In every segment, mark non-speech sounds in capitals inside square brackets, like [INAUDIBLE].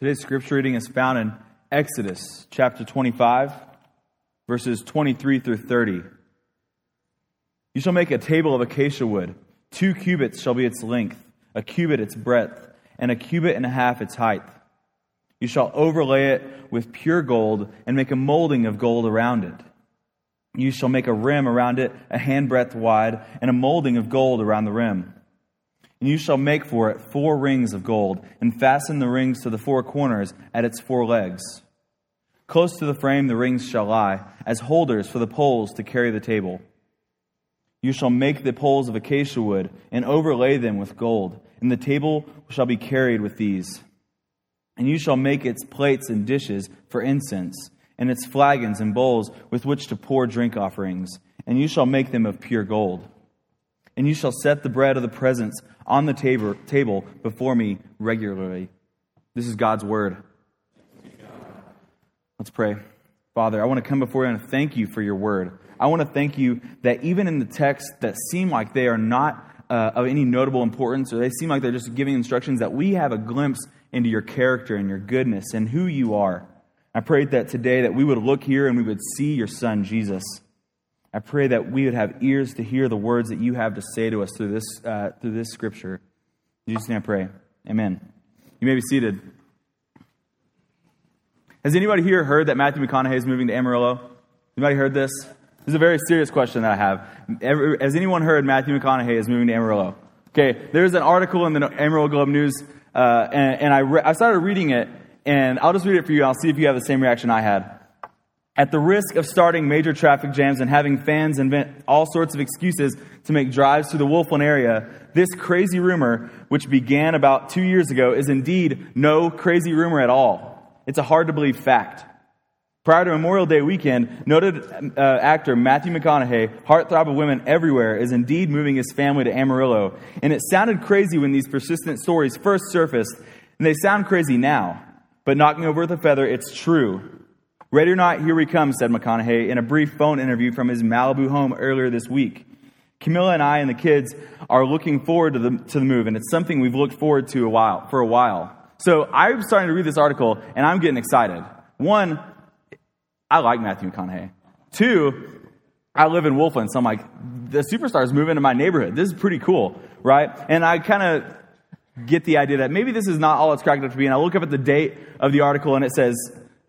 Today's scripture reading is found in Exodus chapter 25, verses 23 through 30. You shall make a table of acacia wood. Two cubits shall be its length, a cubit its breadth, and a cubit and a half its height. You shall overlay it with pure gold and make a molding of gold around it. You shall make a rim around it a handbreadth wide and a molding of gold around the rim. And you shall make for it four rings of gold, and fasten the rings to the four corners at its four legs. Close to the frame the rings shall lie, as holders for the poles to carry the table. You shall make the poles of acacia wood, and overlay them with gold, and the table shall be carried with these. And you shall make its plates and dishes for incense, and its flagons and bowls with which to pour drink offerings, and you shall make them of pure gold. And you shall set the bread of the presence on the table, before me regularly. This is God's word. Let's pray. Father, I want to come before you and thank you for your word. I want to thank you that even in the texts that seem like they are not uh, of any notable importance, or they seem like they're just giving instructions, that we have a glimpse into your character and your goodness and who you are. I pray that today that we would look here and we would see your son, Jesus. I pray that we would have ears to hear the words that you have to say to us through this, uh, through this scripture. In Jesus' name I pray. Amen. You may be seated. Has anybody here heard that Matthew McConaughey is moving to Amarillo? Anybody heard this? This is a very serious question that I have. Has anyone heard Matthew McConaughey is moving to Amarillo? Okay, there's an article in the Amarillo Globe News, uh, and, and I, re- I started reading it, and I'll just read it for you. and I'll see if you have the same reaction I had. At the risk of starting major traffic jams and having fans invent all sorts of excuses to make drives through the Wolflin area, this crazy rumor, which began about two years ago, is indeed no crazy rumor at all. It's a hard to believe fact. Prior to Memorial Day weekend, noted uh, actor Matthew McConaughey, heartthrob of women everywhere, is indeed moving his family to Amarillo. And it sounded crazy when these persistent stories first surfaced, and they sound crazy now. But knocking over with a feather, it's true. Ready or not, here we come, said McConaughey in a brief phone interview from his Malibu home earlier this week. Camila and I and the kids are looking forward to the, to the move, and it's something we've looked forward to a while, for a while. So I'm starting to read this article, and I'm getting excited. One, I like Matthew McConaughey. Two, I live in Wolflin, so I'm like, the superstars moving into my neighborhood. This is pretty cool, right? And I kind of get the idea that maybe this is not all it's cracked up to be. And I look up at the date of the article, and it says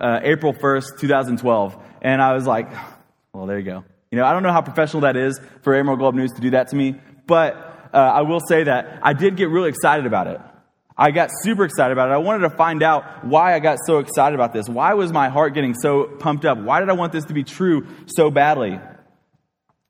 uh, April 1st, 2012. And I was like, [SIGHS] well, there you go. You know, I don't know how professional that is for Amarillo Globe News to do that to me, but uh, I will say that I did get really excited about it. I got super excited about it. I wanted to find out why I got so excited about this. Why was my heart getting so pumped up? Why did I want this to be true so badly?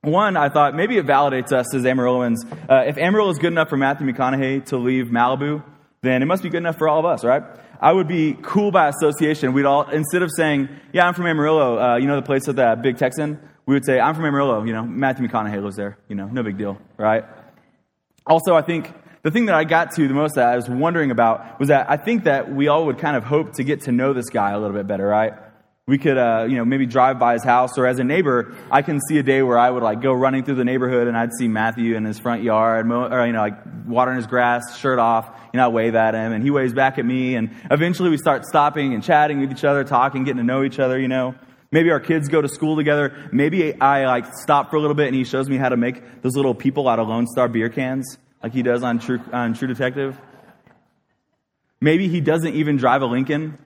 One, I thought maybe it validates us as Amarilloans. Uh, if Amarillo is good enough for Matthew McConaughey to leave Malibu, then it must be good enough for all of us, right? I would be cool by association. We'd all, instead of saying, yeah, I'm from Amarillo, uh, you know the place with that big Texan? We would say, I'm from Amarillo, you know, Matthew McConaughey lives there, you know, no big deal, right? Also, I think the thing that I got to the most that I was wondering about was that I think that we all would kind of hope to get to know this guy a little bit better, right? We could, uh, you know, maybe drive by his house, or as a neighbor, I can see a day where I would like go running through the neighborhood and I'd see Matthew in his front yard, or you know, like watering his grass, shirt off. You know, I wave at him, and he waves back at me, and eventually we start stopping and chatting with each other, talking, getting to know each other. You know, maybe our kids go to school together. Maybe I like stop for a little bit, and he shows me how to make those little people out of Lone Star beer cans, like he does on True on True Detective. Maybe he doesn't even drive a Lincoln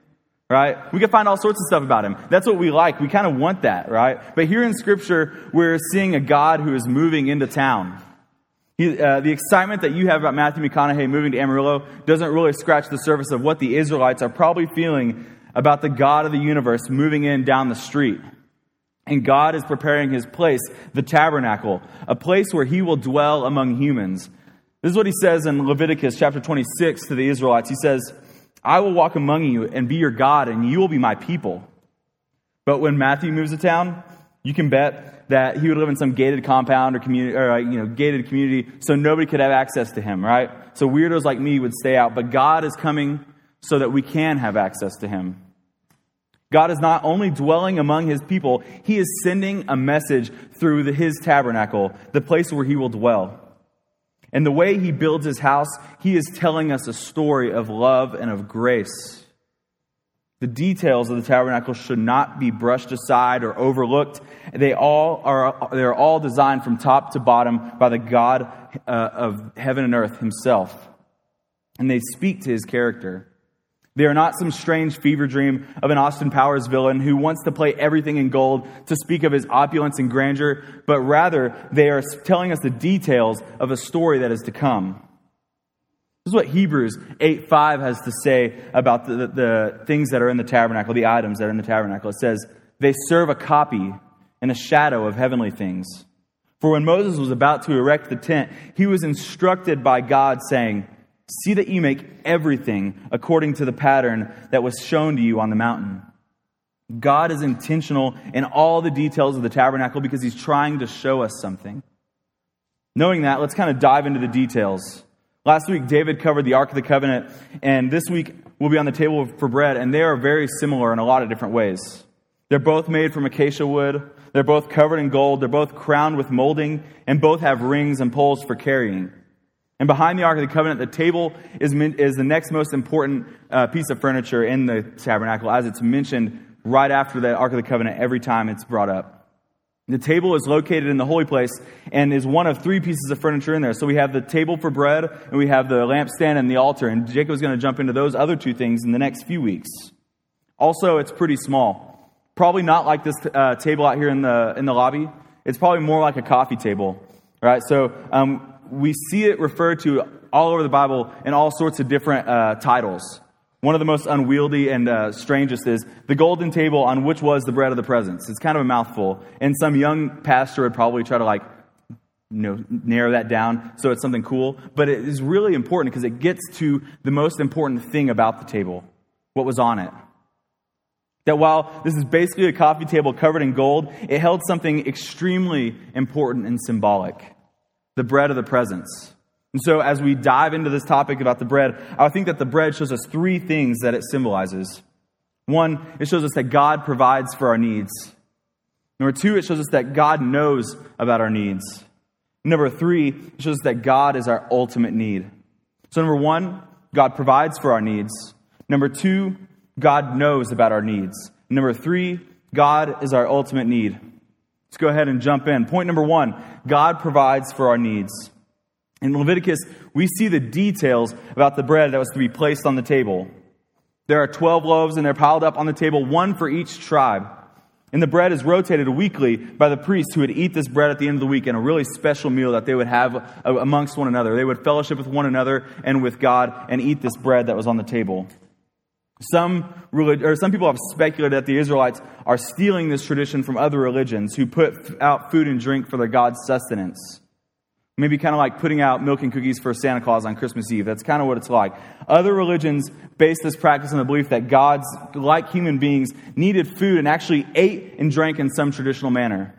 right? We can find all sorts of stuff about him. That's what we like. We kind of want that, right? But here in Scripture, we're seeing a God who is moving into town. He, uh, the excitement that you have about Matthew McConaughey moving to Amarillo doesn't really scratch the surface of what the Israelites are probably feeling about the God of the universe moving in down the street. And God is preparing his place, the tabernacle, a place where he will dwell among humans. This is what he says in Leviticus chapter 26 to the Israelites. He says, I will walk among you and be your God, and you will be my people. But when Matthew moves to town, you can bet that he would live in some gated compound or community, or uh, you know, gated community, so nobody could have access to him, right? So weirdos like me would stay out. But God is coming so that we can have access to him. God is not only dwelling among his people, he is sending a message through the, his tabernacle, the place where he will dwell. And the way he builds his house, he is telling us a story of love and of grace. The details of the tabernacle should not be brushed aside or overlooked. They all are, they are all designed from top to bottom by the God uh, of heaven and earth himself. And they speak to his character. They are not some strange fever dream of an Austin Powers villain who wants to play everything in gold to speak of his opulence and grandeur, but rather they are telling us the details of a story that is to come. This is what Hebrews 8 5 has to say about the, the, the, things that are in the tabernacle, the items that are in the tabernacle. It says, They serve a copy and a shadow of heavenly things. For when Moses was about to erect the tent, he was instructed by God, saying, See that you make everything according to the pattern that was shown to you on the mountain. God is intentional in all the details of the tabernacle because he's trying to show us something. Knowing that, let's kind of dive into the details. Last week, David covered the Ark of the Covenant, and this week we'll be on the table for bread, and they are very similar in a lot of different ways. They're both made from acacia wood, they're both covered in gold, they're both crowned with molding, and both have rings and poles for carrying. And behind the Ark of the Covenant, the table is, is the next most important uh, piece of furniture in the tabernacle, as it's mentioned right after the Ark of the Covenant every time it's brought up. The table is located in the holy place and is one of three pieces of furniture in there. So we have the table for bread, and we have the lampstand and the altar. And Jacob's going to jump into those other two things in the next few weeks. Also, it's pretty small. Probably not like this uh, table out here in the, in the lobby. It's probably more like a coffee table. Right? So um, we see it referred to all over the Bible in all sorts of different uh, titles. One of the most unwieldy and uh, strangest is the golden table on which was the bread of the presence. It's kind of a mouthful. And some young pastor would probably try to like, you know, narrow that down so it's something cool. But it is really important because it gets to the most important thing about the table what was on it. That while this is basically a coffee table covered in gold, it held something extremely important and symbolic the bread of the presence. And so, as we dive into this topic about the bread, I think that the bread shows us three things that it symbolizes. One, it shows us that God provides for our needs. Number two, it shows us that God knows about our needs. Number three, it shows us that God is our ultimate need. So, number one, God provides for our needs. Number two, God knows about our needs. Number three, God is our ultimate need. Let's go ahead and jump in. Point number one God provides for our needs. In Leviticus, we see the details about the bread that was to be placed on the table. There are 12 loaves and they're piled up on the table, one for each tribe. And the bread is rotated weekly by the priests who would eat this bread at the end of the week in a really special meal that they would have uh, amongst one another. They would fellowship with one another and with God and eat this bread that was on the table. Some, or some people have speculated that the Israelites are stealing this tradition from other religions who put out food and drink for their God's sustenance. Maybe kind of like putting out milk and cookies for Santa Claus on Christmas Eve. That's kind of what it's like. Other religions base this practice on the belief that gods, like human beings, needed food and actually ate and drank in some traditional manner.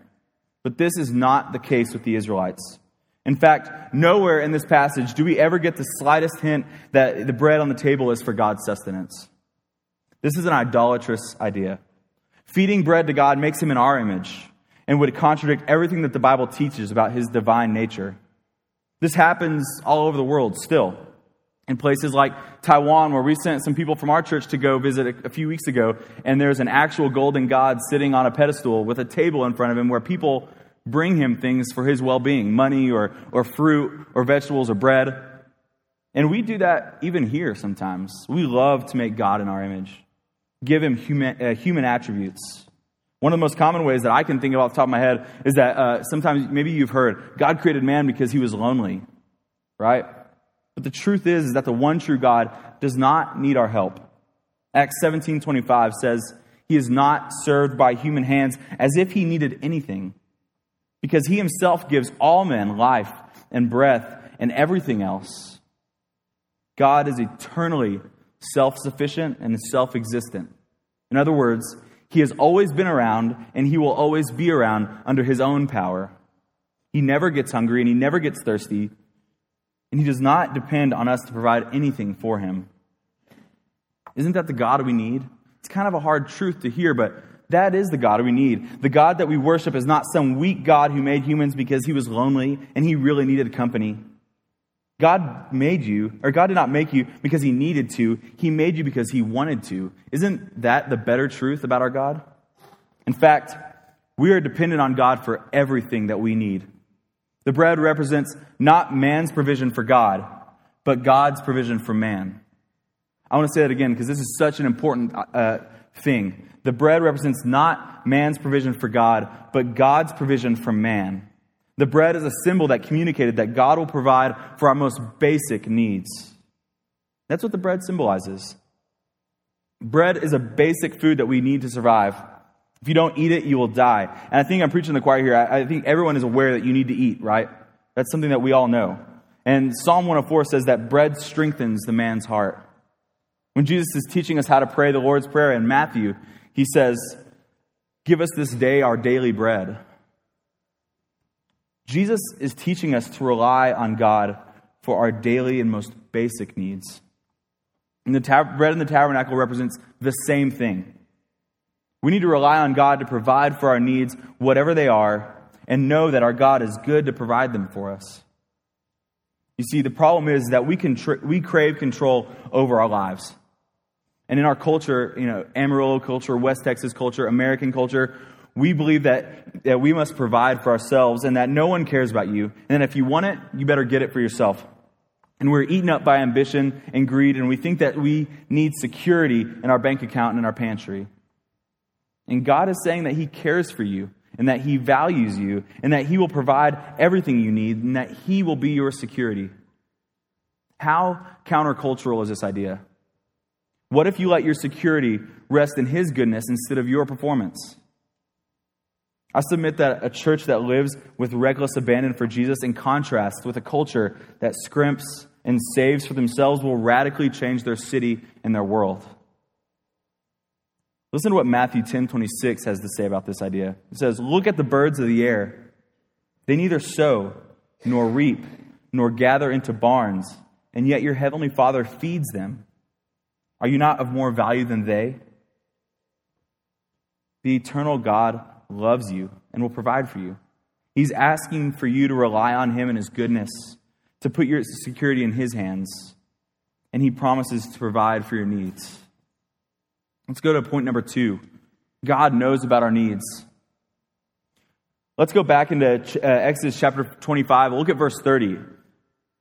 But this is not the case with the Israelites. In fact, nowhere in this passage do we ever get the slightest hint that the bread on the table is for God's sustenance. This is an idolatrous idea. Feeding bread to God makes him in our image and would contradict everything that the Bible teaches about his divine nature. This happens all over the world still. In places like Taiwan, where we sent some people from our church to go visit a, few weeks ago, and there's an actual golden God sitting on a pedestal with a table in front of him where people bring him things for his well being money or, or fruit or vegetables or bread. And we do that even here sometimes. We love to make God in our image, give him human, uh, human attributes. One of the most common ways that I can think of off the top of my head is that uh, sometimes maybe you've heard God created man because he was lonely, right? But the truth is, is that the one true God does not need our help. Acts 17:25 says, "He is not served by human hands as if he needed anything, because he himself gives all men life and breath and everything else." God is eternally self-sufficient and self-existent. In other words, he has always been around, and he will always be around under his own power. He never gets hungry, and he never gets thirsty, and he does not depend on us to provide anything for him. Isn't that the God we need? It's kind of a hard truth to hear, but that is the God we need. The God that we worship is not some weak God who made humans because he was lonely and he really needed company. God made you, or God did not make you because he needed to. He made you because he wanted to. Isn't that the better truth about our God? In fact, we are dependent on God for everything that we need. The bread represents not man's provision for God, but God's provision for man. I want to say that again because this is such an important uh, thing. The bread represents not man's provision for God, but God's provision for man. The bread is a symbol that communicated that God will provide for our most basic needs. That's what the bread symbolizes. Bread is a basic food that we need to survive. If you don't eat it, you will die. And I think I'm preaching the choir here. I, I think everyone is aware that you need to eat, right? That's something that we all know. And Psalm 104 says that bread strengthens the man's heart. When Jesus is teaching us how to pray the Lord's Prayer in Matthew, he says, Give us this day our daily bread. Jesus is teaching us to rely on God for our daily and most basic needs. And the tab- bread in the tabernacle represents the same thing. We need to rely on God to provide for our needs, whatever they are, and know that our God is good to provide them for us. You see, the problem is that we, can we crave control over our lives. And in our culture, you know, Amarillo culture, West Texas culture, American culture, we believe that, that we must provide for ourselves and that no one cares about you. And if you want it, you better get it for yourself. And we're eaten up by ambition and greed, and we think that we need security in our bank account and in our pantry. And God is saying that He cares for you, and that He values you, and that He will provide everything you need, and that He will be your security. How countercultural is this idea? What if you let your security rest in His goodness instead of your performance? I submit that a church that lives with reckless abandon for Jesus, in contrast with a culture that scrimps and saves for themselves, will radically change their city and their world. Listen to what Matthew 10 26 has to say about this idea. It says, Look at the birds of the air. They neither sow, nor reap, nor gather into barns, and yet your heavenly Father feeds them. Are you not of more value than they? The eternal God loves you and will provide for you. He's asking for you to rely on Him and His goodness, to put your security in His hands, and He promises to provide for your needs. Let's go to point number two God knows about our needs. Let's go back into uh, Exodus chapter 25. Look at verse 30.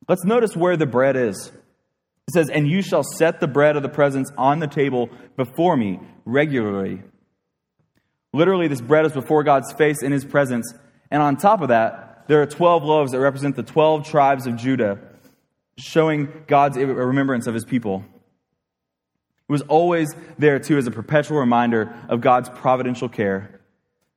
Let's notice where the bread is. It says, And you shall set the bread of the presence on the table before me regularly. Literally, this bread is before God's face in his presence. And on top of that, there are 12 loaves that represent the 12 tribes of Judah, showing God's remembrance of his people. It was always there, too, as a perpetual reminder of God's providential care.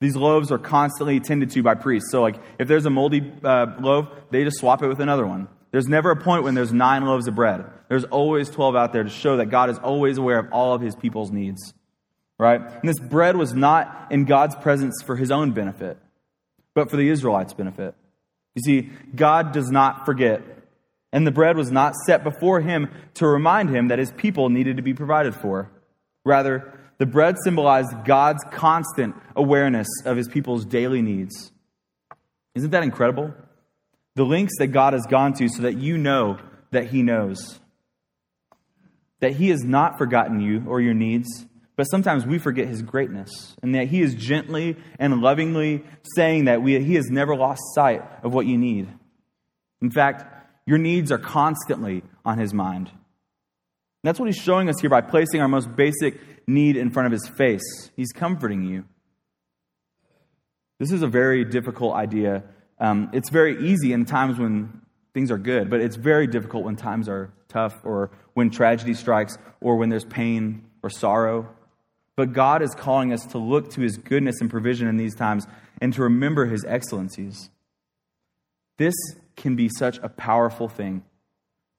These loaves are constantly tended to by priests. So, like, if there's a moldy uh, loaf, they just swap it with another one. There's never a point when there's nine loaves of bread. There's always 12 out there to show that God is always aware of all of his people's needs right? And this bread was not in God's presence for his own benefit, but for the Israelites' benefit. You see, God does not forget, and the bread was not set before him to remind him that his people needed to be provided for. Rather, the bread symbolized God's constant awareness of his people's daily needs. Isn't that incredible? The links that God has gone to so that you know that he knows. That he has not forgotten you or your needs, but sometimes we forget his greatness and that he is gently and lovingly saying that we, he has never lost sight of what you need. In fact, your needs are constantly on his mind. And that's what he's showing us here by placing our most basic need in front of his face. He's comforting you. This is a very difficult idea. Um, it's very easy in times when things are good, but it's very difficult when times are tough or when tragedy strikes or when there's pain or sorrow. But God is calling us to look to his goodness and provision in these times and to remember his excellencies. This can be such a powerful thing.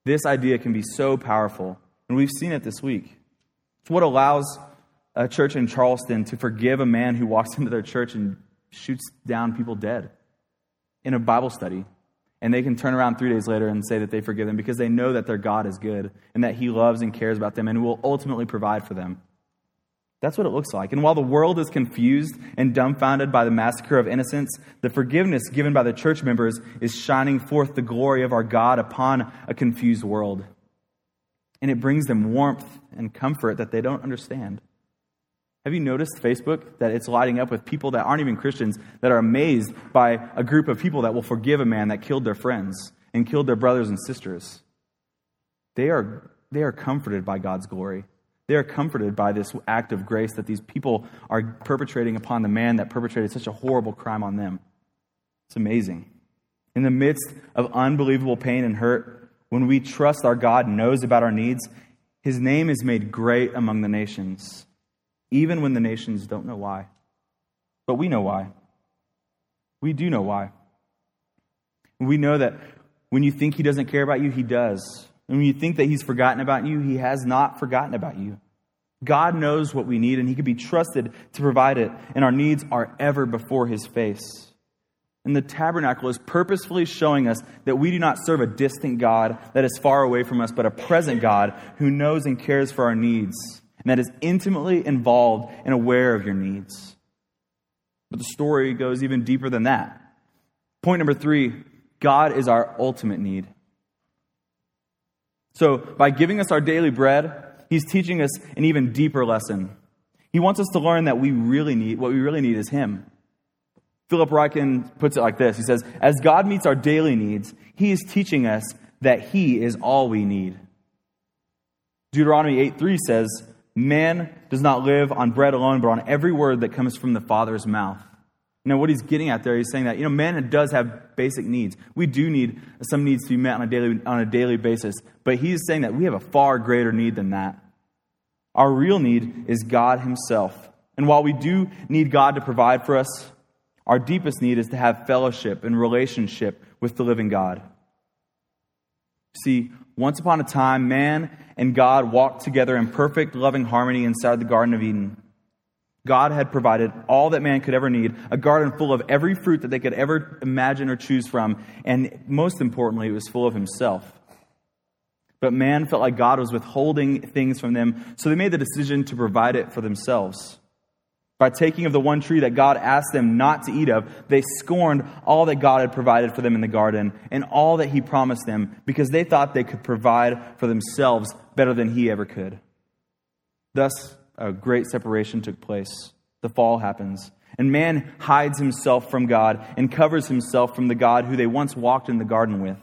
This idea can be so powerful. And we've seen it this week. It's what allows a church in Charleston to forgive a man who walks [LAUGHS] into their church and shoots down people dead in a Bible study. And they can turn around three days later and say that they forgive them because they know that their God is good and that He loves and cares about them and will ultimately provide for them. That's what it looks like. And while the world is confused and dumbfounded by the massacre of innocents, the forgiveness given by the church members is shining forth the glory of our God upon a confused world. And it brings them warmth and comfort that they don't understand. Have you noticed Facebook that it's lighting up with people that aren't even Christians that are amazed by a group of people that will forgive a man that killed their friends and killed their brothers and sisters? They are, they are comforted by God's glory. They are comforted by this act of grace that these people are perpetrating upon the man that perpetrated such a horrible crime on them. It's amazing. In the midst of unbelievable pain and hurt, when we trust our God knows about our needs, his name is made great among the nations, even when the nations don't know why. But we know why. We do know why. We know that when you think he doesn't care about you, he does. And when you think that he's forgotten about you, he has not forgotten about you. God knows what we need, and he can be trusted to provide it, and our needs are ever before his face. And the tabernacle is purposefully showing us that we do not serve a distant God that is far away from us, but a present God who knows and cares for our needs, and that is intimately involved and aware of your needs. But the story goes even deeper than that. Point number three God is our ultimate need. So, by giving us our daily bread, he's teaching us an even deeper lesson. He wants us to learn that we really need, what we really need is him. Philip Ryken puts it like this He says, As God meets our daily needs, he is teaching us that he is all we need. Deuteronomy 8 3 says, Man does not live on bread alone, but on every word that comes from the Father's mouth. Now, what he's getting at there, he's saying that, you know, man does have basic needs. We do need some needs to be met on a daily, on a daily basis. But he's saying that we have a far greater need than that. Our real need is God himself. And while we do need God to provide for us, our deepest need is to have fellowship and relationship with the living God. See, once upon a time, man and God walked together in perfect, loving harmony inside the Garden of Eden. God had provided all that man could ever need, a garden full of every fruit that they could ever imagine or choose from, and most importantly, it was full of himself. But man felt like God was withholding things from them, so they made the decision to provide it for themselves. By taking of the one tree that God asked them not to eat of, they scorned all that God had provided for them in the garden and all that He promised them because they thought they could provide for themselves better than He ever could. Thus, a great separation took place. The fall happens. And man hides himself from God and covers himself from the God who they once walked in the garden with.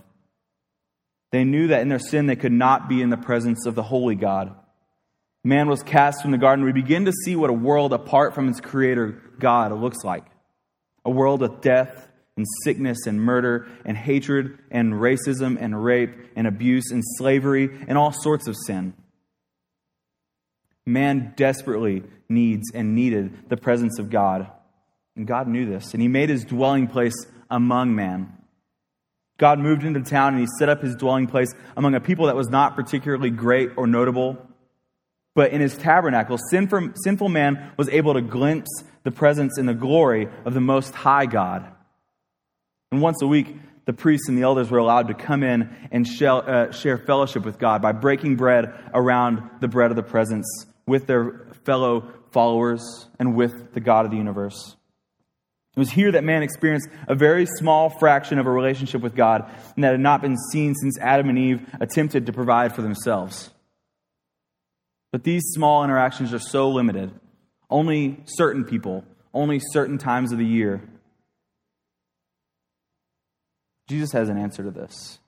They knew that in their sin they could not be in the presence of the holy God. Man was cast from the garden. We begin to see what a world apart from its creator, God, looks like. A world of death and sickness and murder and hatred and racism and rape and abuse and slavery and all sorts of sin. Man desperately needs and needed the presence of God. And God knew this, and He made His dwelling place among man. God moved into town and He set up His dwelling place among a people that was not particularly great or notable. But in His tabernacle, sinful, sinful man was able to glimpse the presence and the glory of the Most High God. And once a week, the priests and the elders were allowed to come in and uh, share fellowship with God by breaking bread around the bread of the presence with their fellow followers and with the God of the universe. It was here that man experienced a very small fraction of a relationship with God and that had not been seen since Adam and Eve attempted to provide for themselves. But these small interactions are so limited. Only certain people, only certain times of the year. Jesus has an answer to this.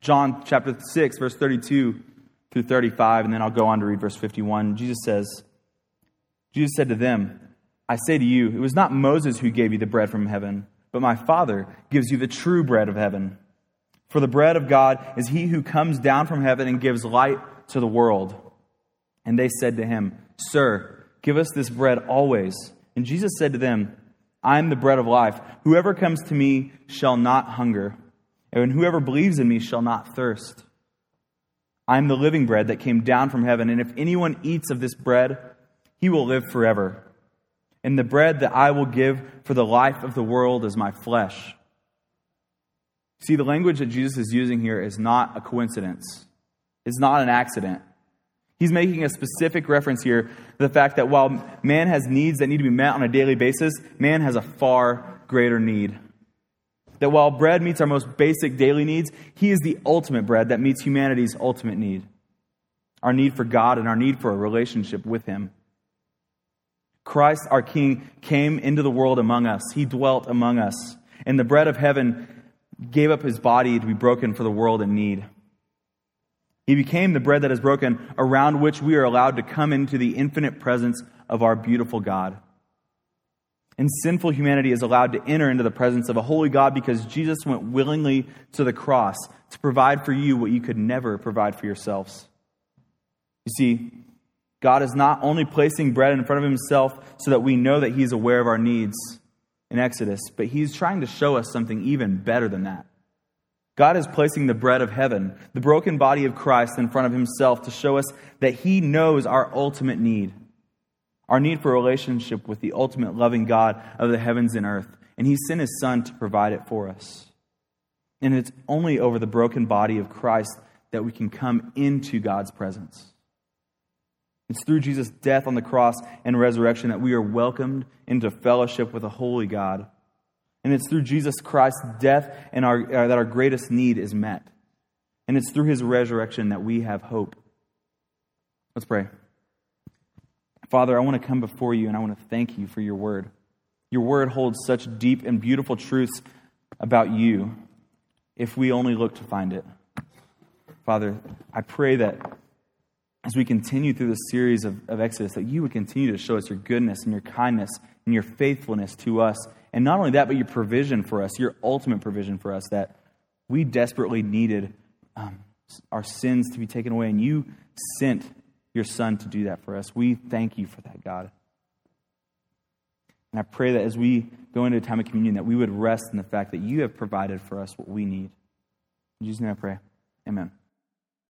John chapter 6, verse 32 through 35, and then I'll go on to read verse 51. Jesus says, Jesus said to them, I say to you, it was not Moses who gave you the bread from heaven, but my Father gives you the true bread of heaven. For the bread of God is he who comes down from heaven and gives light to the world. And they said to him, Sir, give us this bread always. And Jesus said to them, I am the bread of life. Whoever comes to me shall not hunger, and whoever believes in me shall not thirst. I am the living bread that came down from heaven, and if anyone eats of this bread, he will live forever. And the bread that I will give for the life of the world is my flesh. See, the language that Jesus is using here is not a coincidence, it's not an accident. He's making a specific reference here to the fact that while man has needs that need to be met on a daily basis, man has a far greater need. That while bread meets our most basic daily needs, He is the ultimate bread that meets humanity's ultimate need our need for God and our need for a relationship with Him. Christ, our King, came into the world among us. He dwelt among us. And the bread of heaven gave up His body to be broken for the world in need. He became the bread that is broken, around which we are allowed to come into the infinite presence of our beautiful God. And sinful humanity is allowed to enter into the presence of a holy God because Jesus went willingly to the cross to provide for you what you could never provide for yourselves. You see, God is not only placing bread in front of himself so that we know that he's aware of our needs in Exodus, but he's trying to show us something even better than that. God is placing the bread of heaven, the broken body of Christ, in front of himself to show us that he knows our ultimate need, our need for a relationship with the ultimate loving God of the heavens and earth. And he sent his son to provide it for us. And it's only over the broken body of Christ that we can come into God's presence. It's through Jesus' death on the cross and resurrection that we are welcomed into fellowship with a holy God. And it's through Jesus Christ's death and our, uh, that our greatest need is met. And it's through his resurrection that we have hope. Let's pray. Father, I want to come before you and I want to thank you for your word. Your word holds such deep and beautiful truths about you if we only look to find it. Father, I pray that as we continue through this series of, of Exodus, that you would continue to show us your goodness and your kindness and your faithfulness to us and not only that, but your provision for us, your ultimate provision for us, that we desperately needed um, our sins to be taken away, and you sent your Son to do that for us. We thank you for that, God. And I pray that as we go into a time of communion, that we would rest in the fact that you have provided for us what we need. In Jesus' name I pray. Amen.